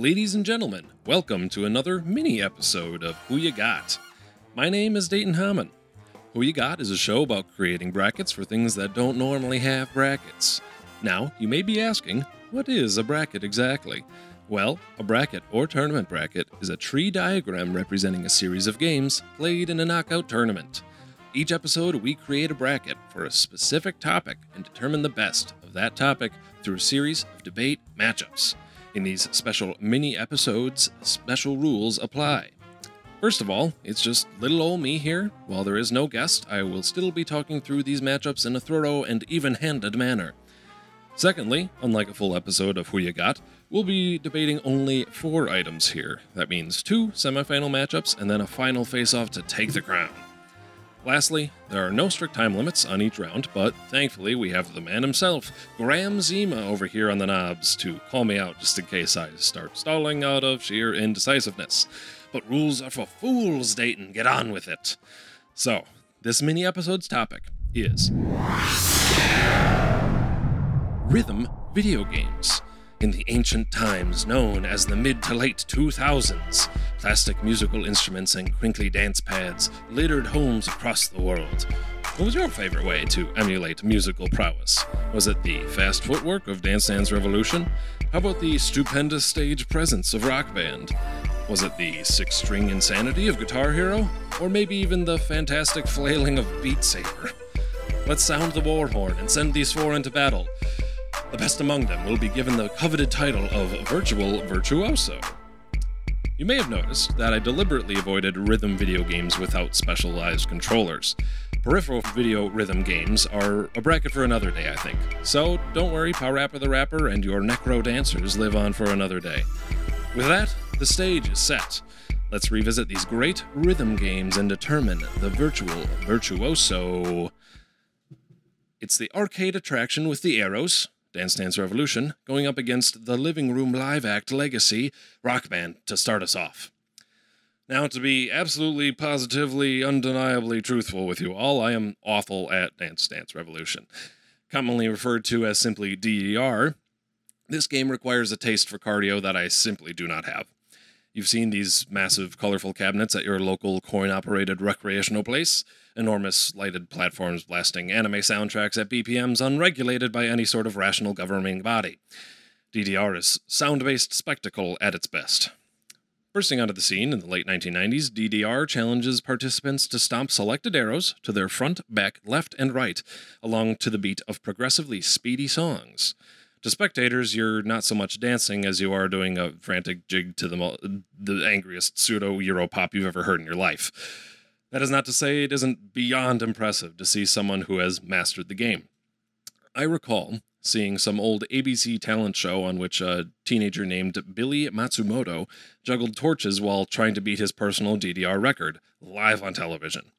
Ladies and gentlemen, welcome to another mini episode of Who You Got. My name is Dayton Hammond. Who You Got is a show about creating brackets for things that don't normally have brackets. Now, you may be asking, what is a bracket exactly? Well, a bracket or tournament bracket is a tree diagram representing a series of games played in a knockout tournament. Each episode, we create a bracket for a specific topic and determine the best of that topic through a series of debate matchups. In these special mini episodes, special rules apply. First of all, it's just little old me here. While there is no guest, I will still be talking through these matchups in a thorough and even handed manner. Secondly, unlike a full episode of Who You Got, we'll be debating only four items here. That means two semifinal matchups and then a final face off to take the crown. Lastly, there are no strict time limits on each round, but thankfully we have the man himself, Graham Zima, over here on the knobs to call me out just in case I start stalling out of sheer indecisiveness. But rules are for fools, Dayton. Get on with it. So, this mini episode's topic is rhythm video games. In the ancient times known as the mid to late 2000s, plastic musical instruments and crinkly dance pads littered homes across the world. What was your favorite way to emulate musical prowess? Was it the fast footwork of Dance Dance Revolution? How about the stupendous stage presence of Rock Band? Was it the six string insanity of Guitar Hero? Or maybe even the fantastic flailing of Beat Saber? Let's sound the war horn and send these four into battle. The best among them will be given the coveted title of Virtual Virtuoso. You may have noticed that I deliberately avoided rhythm video games without specialized controllers. Peripheral video rhythm games are a bracket for another day, I think. So don't worry, PaRappa the Rapper and your Necro Dancers live on for another day. With that, the stage is set. Let's revisit these great rhythm games and determine the virtual virtuoso. It's the arcade attraction with the arrows, Dance Dance Revolution, going up against the Living Room Live Act Legacy Rock Band to start us off. Now, to be absolutely, positively, undeniably truthful with you all, I am awful at Dance Dance Revolution. Commonly referred to as simply DDR, this game requires a taste for cardio that I simply do not have. You've seen these massive, colorful cabinets at your local coin operated recreational place, enormous lighted platforms blasting anime soundtracks at BPMs unregulated by any sort of rational governing body. DDR is sound based spectacle at its best. Bursting onto the scene in the late 1990s, DDR challenges participants to stomp selected arrows to their front, back, left, and right, along to the beat of progressively speedy songs. To spectators, you're not so much dancing as you are doing a frantic jig to the, the angriest pseudo Euro pop you've ever heard in your life. That is not to say it isn't beyond impressive to see someone who has mastered the game. I recall seeing some old ABC talent show on which a teenager named Billy Matsumoto juggled torches while trying to beat his personal DDR record, live on television.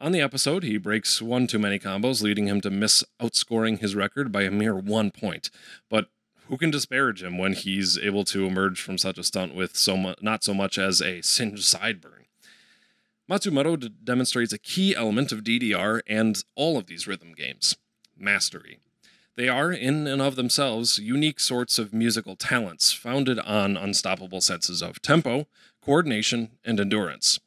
On the episode, he breaks one too many combos, leading him to miss outscoring his record by a mere one point. But who can disparage him when he's able to emerge from such a stunt with so mu- not so much as a singed sideburn? Matsumoto d- demonstrates a key element of DDR and all of these rhythm games mastery. They are, in and of themselves, unique sorts of musical talents founded on unstoppable senses of tempo, coordination, and endurance.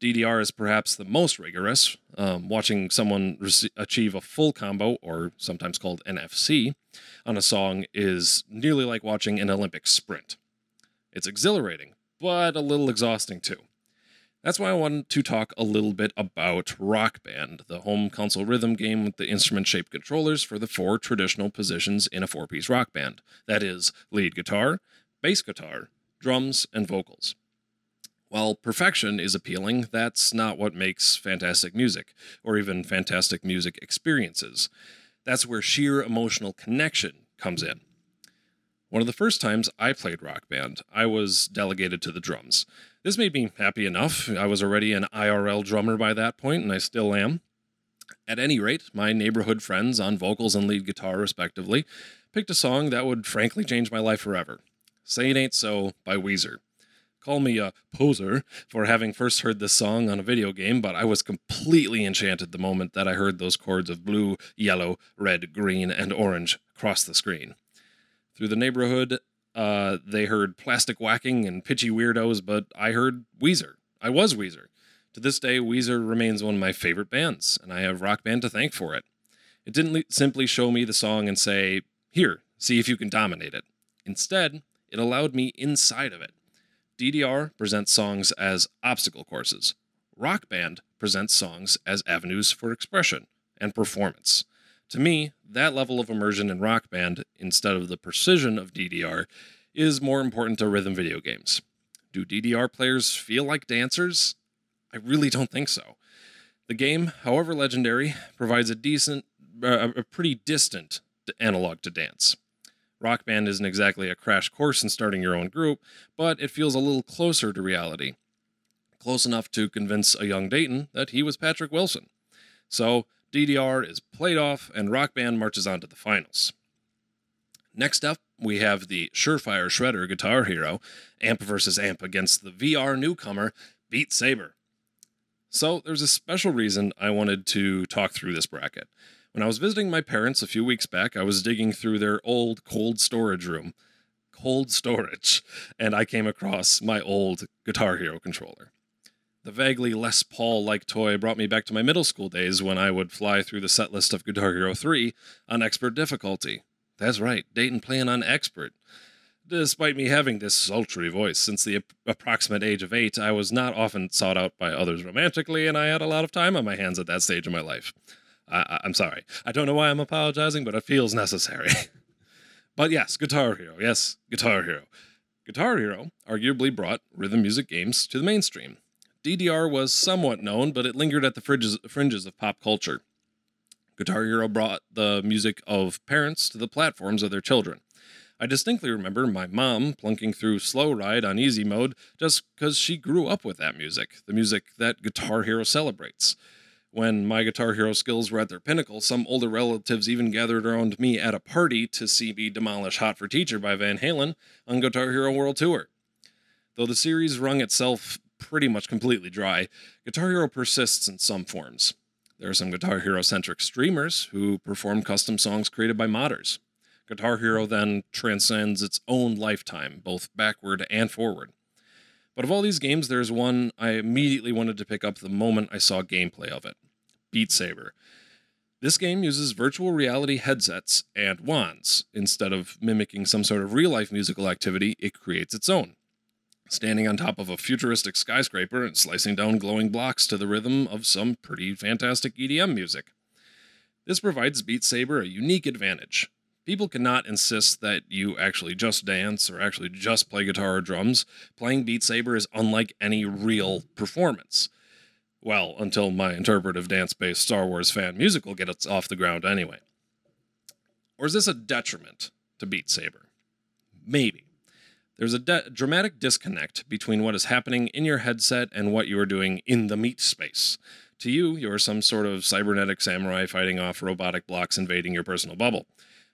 DDR is perhaps the most rigorous. Um, watching someone rece- achieve a full combo, or sometimes called an FC, on a song is nearly like watching an Olympic sprint. It's exhilarating, but a little exhausting too. That's why I wanted to talk a little bit about Rock Band, the home console rhythm game with the instrument shaped controllers for the four traditional positions in a four piece rock band that is, lead guitar, bass guitar, drums, and vocals. While perfection is appealing, that's not what makes fantastic music, or even fantastic music experiences. That's where sheer emotional connection comes in. One of the first times I played Rock Band, I was delegated to the drums. This made me happy enough. I was already an IRL drummer by that point, and I still am. At any rate, my neighborhood friends on vocals and lead guitar, respectively, picked a song that would frankly change my life forever Say It Ain't So by Weezer. Call me a poser for having first heard this song on a video game, but I was completely enchanted the moment that I heard those chords of blue, yellow, red, green, and orange cross the screen. Through the neighborhood uh, they heard plastic whacking and pitchy weirdos, but I heard Weezer. I was Weezer. To this day, Weezer remains one of my favorite bands, and I have Rock Band to thank for it. It didn't le- simply show me the song and say, Here, see if you can dominate it. Instead, it allowed me inside of it. DDR presents songs as obstacle courses. Rock Band presents songs as avenues for expression and performance. To me, that level of immersion in Rock Band, instead of the precision of DDR, is more important to rhythm video games. Do DDR players feel like dancers? I really don't think so. The game, however legendary, provides a decent, uh, a pretty distant analog to dance. Rock Band isn't exactly a crash course in starting your own group, but it feels a little closer to reality. Close enough to convince a young Dayton that he was Patrick Wilson. So, DDR is played off, and Rock Band marches on to the finals. Next up, we have the Surefire Shredder Guitar Hero, amp versus amp against the VR newcomer, Beat Saber. So, there's a special reason I wanted to talk through this bracket. When I was visiting my parents a few weeks back, I was digging through their old cold storage room. Cold storage. And I came across my old Guitar Hero controller. The vaguely Les Paul like toy brought me back to my middle school days when I would fly through the set list of Guitar Hero 3 on expert difficulty. That's right, Dayton playing on expert. Despite me having this sultry voice since the approximate age of eight, I was not often sought out by others romantically, and I had a lot of time on my hands at that stage of my life. I, am sorry. I don't know why I'm apologizing, but it feels necessary. but yes, Guitar Hero. Yes, Guitar Hero. Guitar Hero arguably brought rhythm music games to the mainstream. DDR was somewhat known, but it lingered at the fringes, fringes of pop culture. Guitar Hero brought the music of parents to the platforms of their children. I distinctly remember my mom plunking through Slow Ride on easy mode just because she grew up with that music, the music that Guitar Hero celebrates. When my Guitar Hero skills were at their pinnacle, some older relatives even gathered around me at a party to see me demolish Hot for Teacher by Van Halen on Guitar Hero World Tour. Though the series wrung itself pretty much completely dry, Guitar Hero persists in some forms. There are some Guitar Hero centric streamers who perform custom songs created by modders. Guitar Hero then transcends its own lifetime, both backward and forward. But of all these games, there's one I immediately wanted to pick up the moment I saw gameplay of it Beat Saber. This game uses virtual reality headsets and wands. Instead of mimicking some sort of real life musical activity, it creates its own standing on top of a futuristic skyscraper and slicing down glowing blocks to the rhythm of some pretty fantastic EDM music. This provides Beat Saber a unique advantage. People cannot insist that you actually just dance or actually just play guitar or drums. Playing Beat Saber is unlike any real performance. Well, until my interpretive dance based Star Wars fan musical gets off the ground anyway. Or is this a detriment to Beat Saber? Maybe. There's a de- dramatic disconnect between what is happening in your headset and what you are doing in the meat space. To you, you're some sort of cybernetic samurai fighting off robotic blocks invading your personal bubble.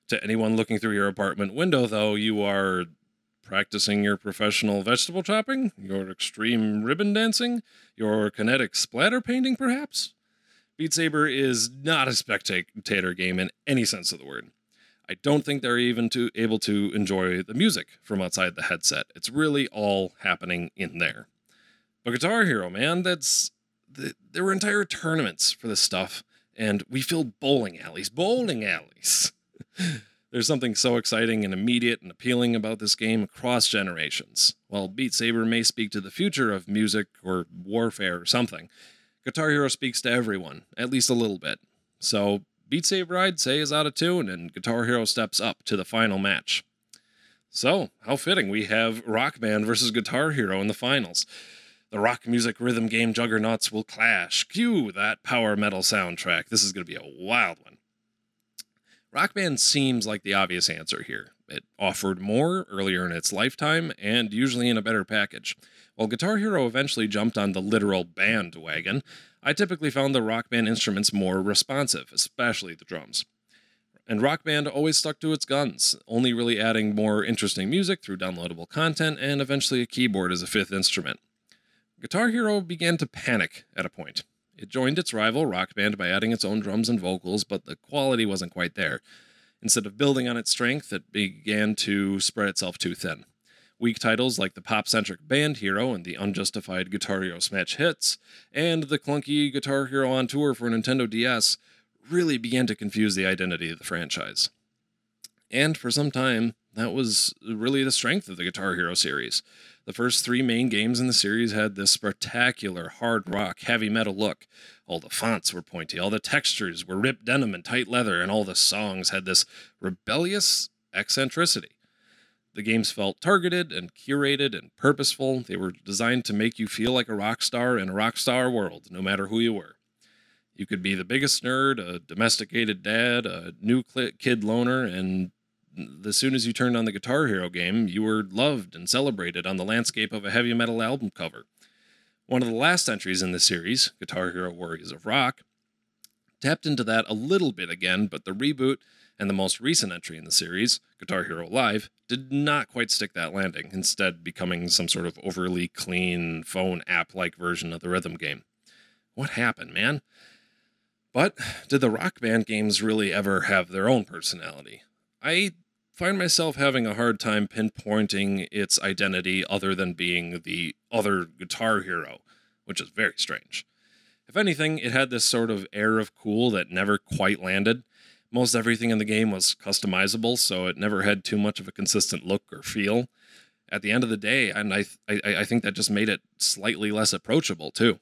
To anyone looking through your apartment window, though, you are practicing your professional vegetable chopping, your extreme ribbon dancing, your kinetic splatter painting, perhaps? Beat Saber is not a spectator game in any sense of the word. I don't think they're even to, able to enjoy the music from outside the headset. It's really all happening in there. But Guitar Hero, man, that's the, there were entire tournaments for this stuff, and we filled bowling alleys, bowling alleys. There's something so exciting and immediate and appealing about this game across generations. While Beat Saber may speak to the future of music or warfare or something, Guitar Hero speaks to everyone, at least a little bit. So Beat Saber, I'd say, is out of tune, and Guitar Hero steps up to the final match. So, how fitting we have Rock Band versus Guitar Hero in the finals. The rock music rhythm game juggernauts will clash. Cue that power metal soundtrack. This is going to be a wild one. Rock Band seems like the obvious answer here. It offered more earlier in its lifetime and usually in a better package. While Guitar Hero eventually jumped on the literal bandwagon, I typically found the Rock Band instruments more responsive, especially the drums. And Rock Band always stuck to its guns, only really adding more interesting music through downloadable content and eventually a keyboard as a fifth instrument. Guitar Hero began to panic at a point. It joined its rival Rock Band by adding its own drums and vocals, but the quality wasn't quite there. Instead of building on its strength, it began to spread itself too thin. Weak titles like the pop centric Band Hero and the unjustified Guitar Hero Smash Hits, and the clunky Guitar Hero on Tour for Nintendo DS really began to confuse the identity of the franchise. And for some time, that was really the strength of the Guitar Hero series. The first three main games in the series had this spectacular hard rock, heavy metal look. All the fonts were pointy, all the textures were ripped denim and tight leather, and all the songs had this rebellious eccentricity. The games felt targeted and curated and purposeful. They were designed to make you feel like a rock star in a rock star world, no matter who you were. You could be the biggest nerd, a domesticated dad, a new kid loner, and as soon as you turned on the Guitar Hero game, you were loved and celebrated on the landscape of a heavy metal album cover. One of the last entries in the series, Guitar Hero Warriors of Rock, tapped into that a little bit again, but the reboot and the most recent entry in the series, Guitar Hero Live, did not quite stick that landing, instead, becoming some sort of overly clean phone app like version of the rhythm game. What happened, man? But did the rock band games really ever have their own personality? I find myself having a hard time pinpointing its identity other than being the other guitar hero, which is very strange. If anything, it had this sort of air of cool that never quite landed. Most everything in the game was customizable, so it never had too much of a consistent look or feel. At the end of the day, and I, I, I think that just made it slightly less approachable too.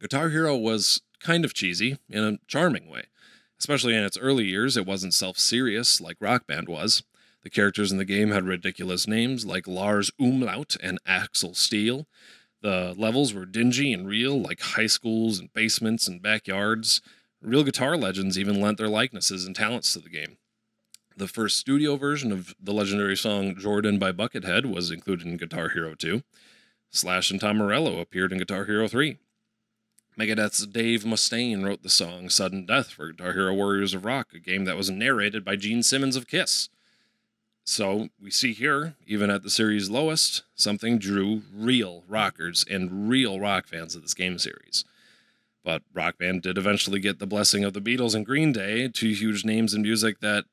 Guitar Hero was kind of cheesy in a charming way. Especially in its early years, it wasn't self serious like Rock Band was. The characters in the game had ridiculous names like Lars Umlaut and Axel Steel. The levels were dingy and real, like high schools and basements and backyards. Real guitar legends even lent their likenesses and talents to the game. The first studio version of the legendary song Jordan by Buckethead was included in Guitar Hero 2. Slash and Tom Morello appeared in Guitar Hero 3. Megadeth's Dave Mustaine wrote the song Sudden Death for Guitar Hero Warriors of Rock, a game that was narrated by Gene Simmons of Kiss. So we see here, even at the series' lowest, something drew real rockers and real rock fans of this game series. But Rock Band did eventually get the blessing of the Beatles and Green Day, two huge names in music that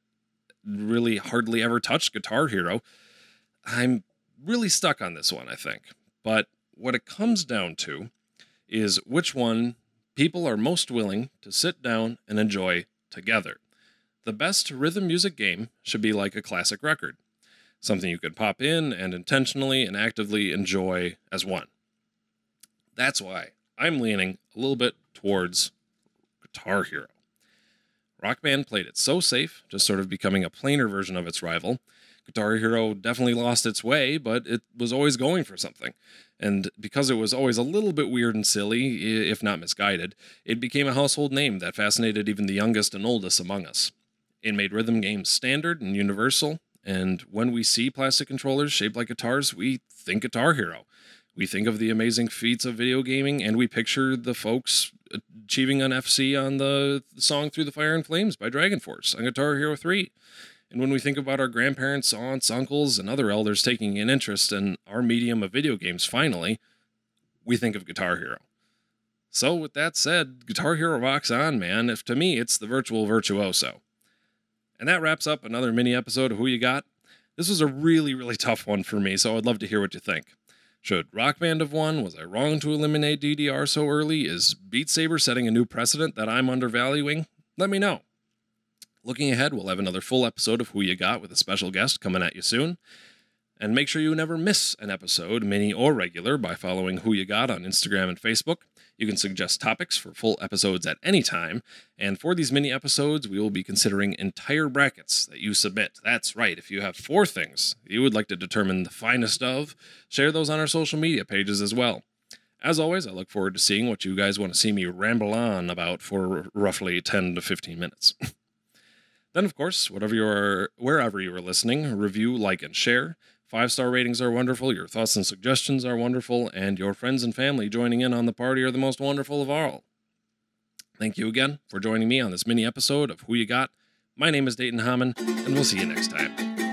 really hardly ever touched Guitar Hero. I'm really stuck on this one, I think. But what it comes down to is which one people are most willing to sit down and enjoy together. The best rhythm music game should be like a classic record, something you could pop in and intentionally and actively enjoy as one. That's why I'm leaning a little bit towards Guitar Hero. Rock Band played it so safe, just sort of becoming a plainer version of its rival, Guitar Hero definitely lost its way, but it was always going for something. And because it was always a little bit weird and silly, if not misguided, it became a household name that fascinated even the youngest and oldest among us. It made rhythm games standard and universal, and when we see plastic controllers shaped like guitars, we think Guitar Hero. We think of the amazing feats of video gaming, and we picture the folks achieving an FC on the song Through the Fire and Flames by Dragon Force on Guitar Hero 3. And when we think about our grandparents, aunts, uncles, and other elders taking an interest in our medium of video games finally, we think of Guitar Hero. So, with that said, Guitar Hero rocks on, man. If to me, it's the virtual virtuoso. And that wraps up another mini episode of Who You Got. This was a really, really tough one for me, so I'd love to hear what you think. Should Rock Band have won? Was I wrong to eliminate DDR so early? Is Beat Saber setting a new precedent that I'm undervaluing? Let me know. Looking ahead, we'll have another full episode of Who You Got with a special guest coming at you soon. And make sure you never miss an episode, mini or regular, by following Who You Got on Instagram and Facebook. You can suggest topics for full episodes at any time. And for these mini episodes, we will be considering entire brackets that you submit. That's right, if you have four things you would like to determine the finest of, share those on our social media pages as well. As always, I look forward to seeing what you guys want to see me ramble on about for roughly 10 to 15 minutes. Then, of course, whatever you are, wherever you are listening, review, like, and share. Five star ratings are wonderful, your thoughts and suggestions are wonderful, and your friends and family joining in on the party are the most wonderful of all. Thank you again for joining me on this mini episode of Who You Got. My name is Dayton Hammond, and we'll see you next time.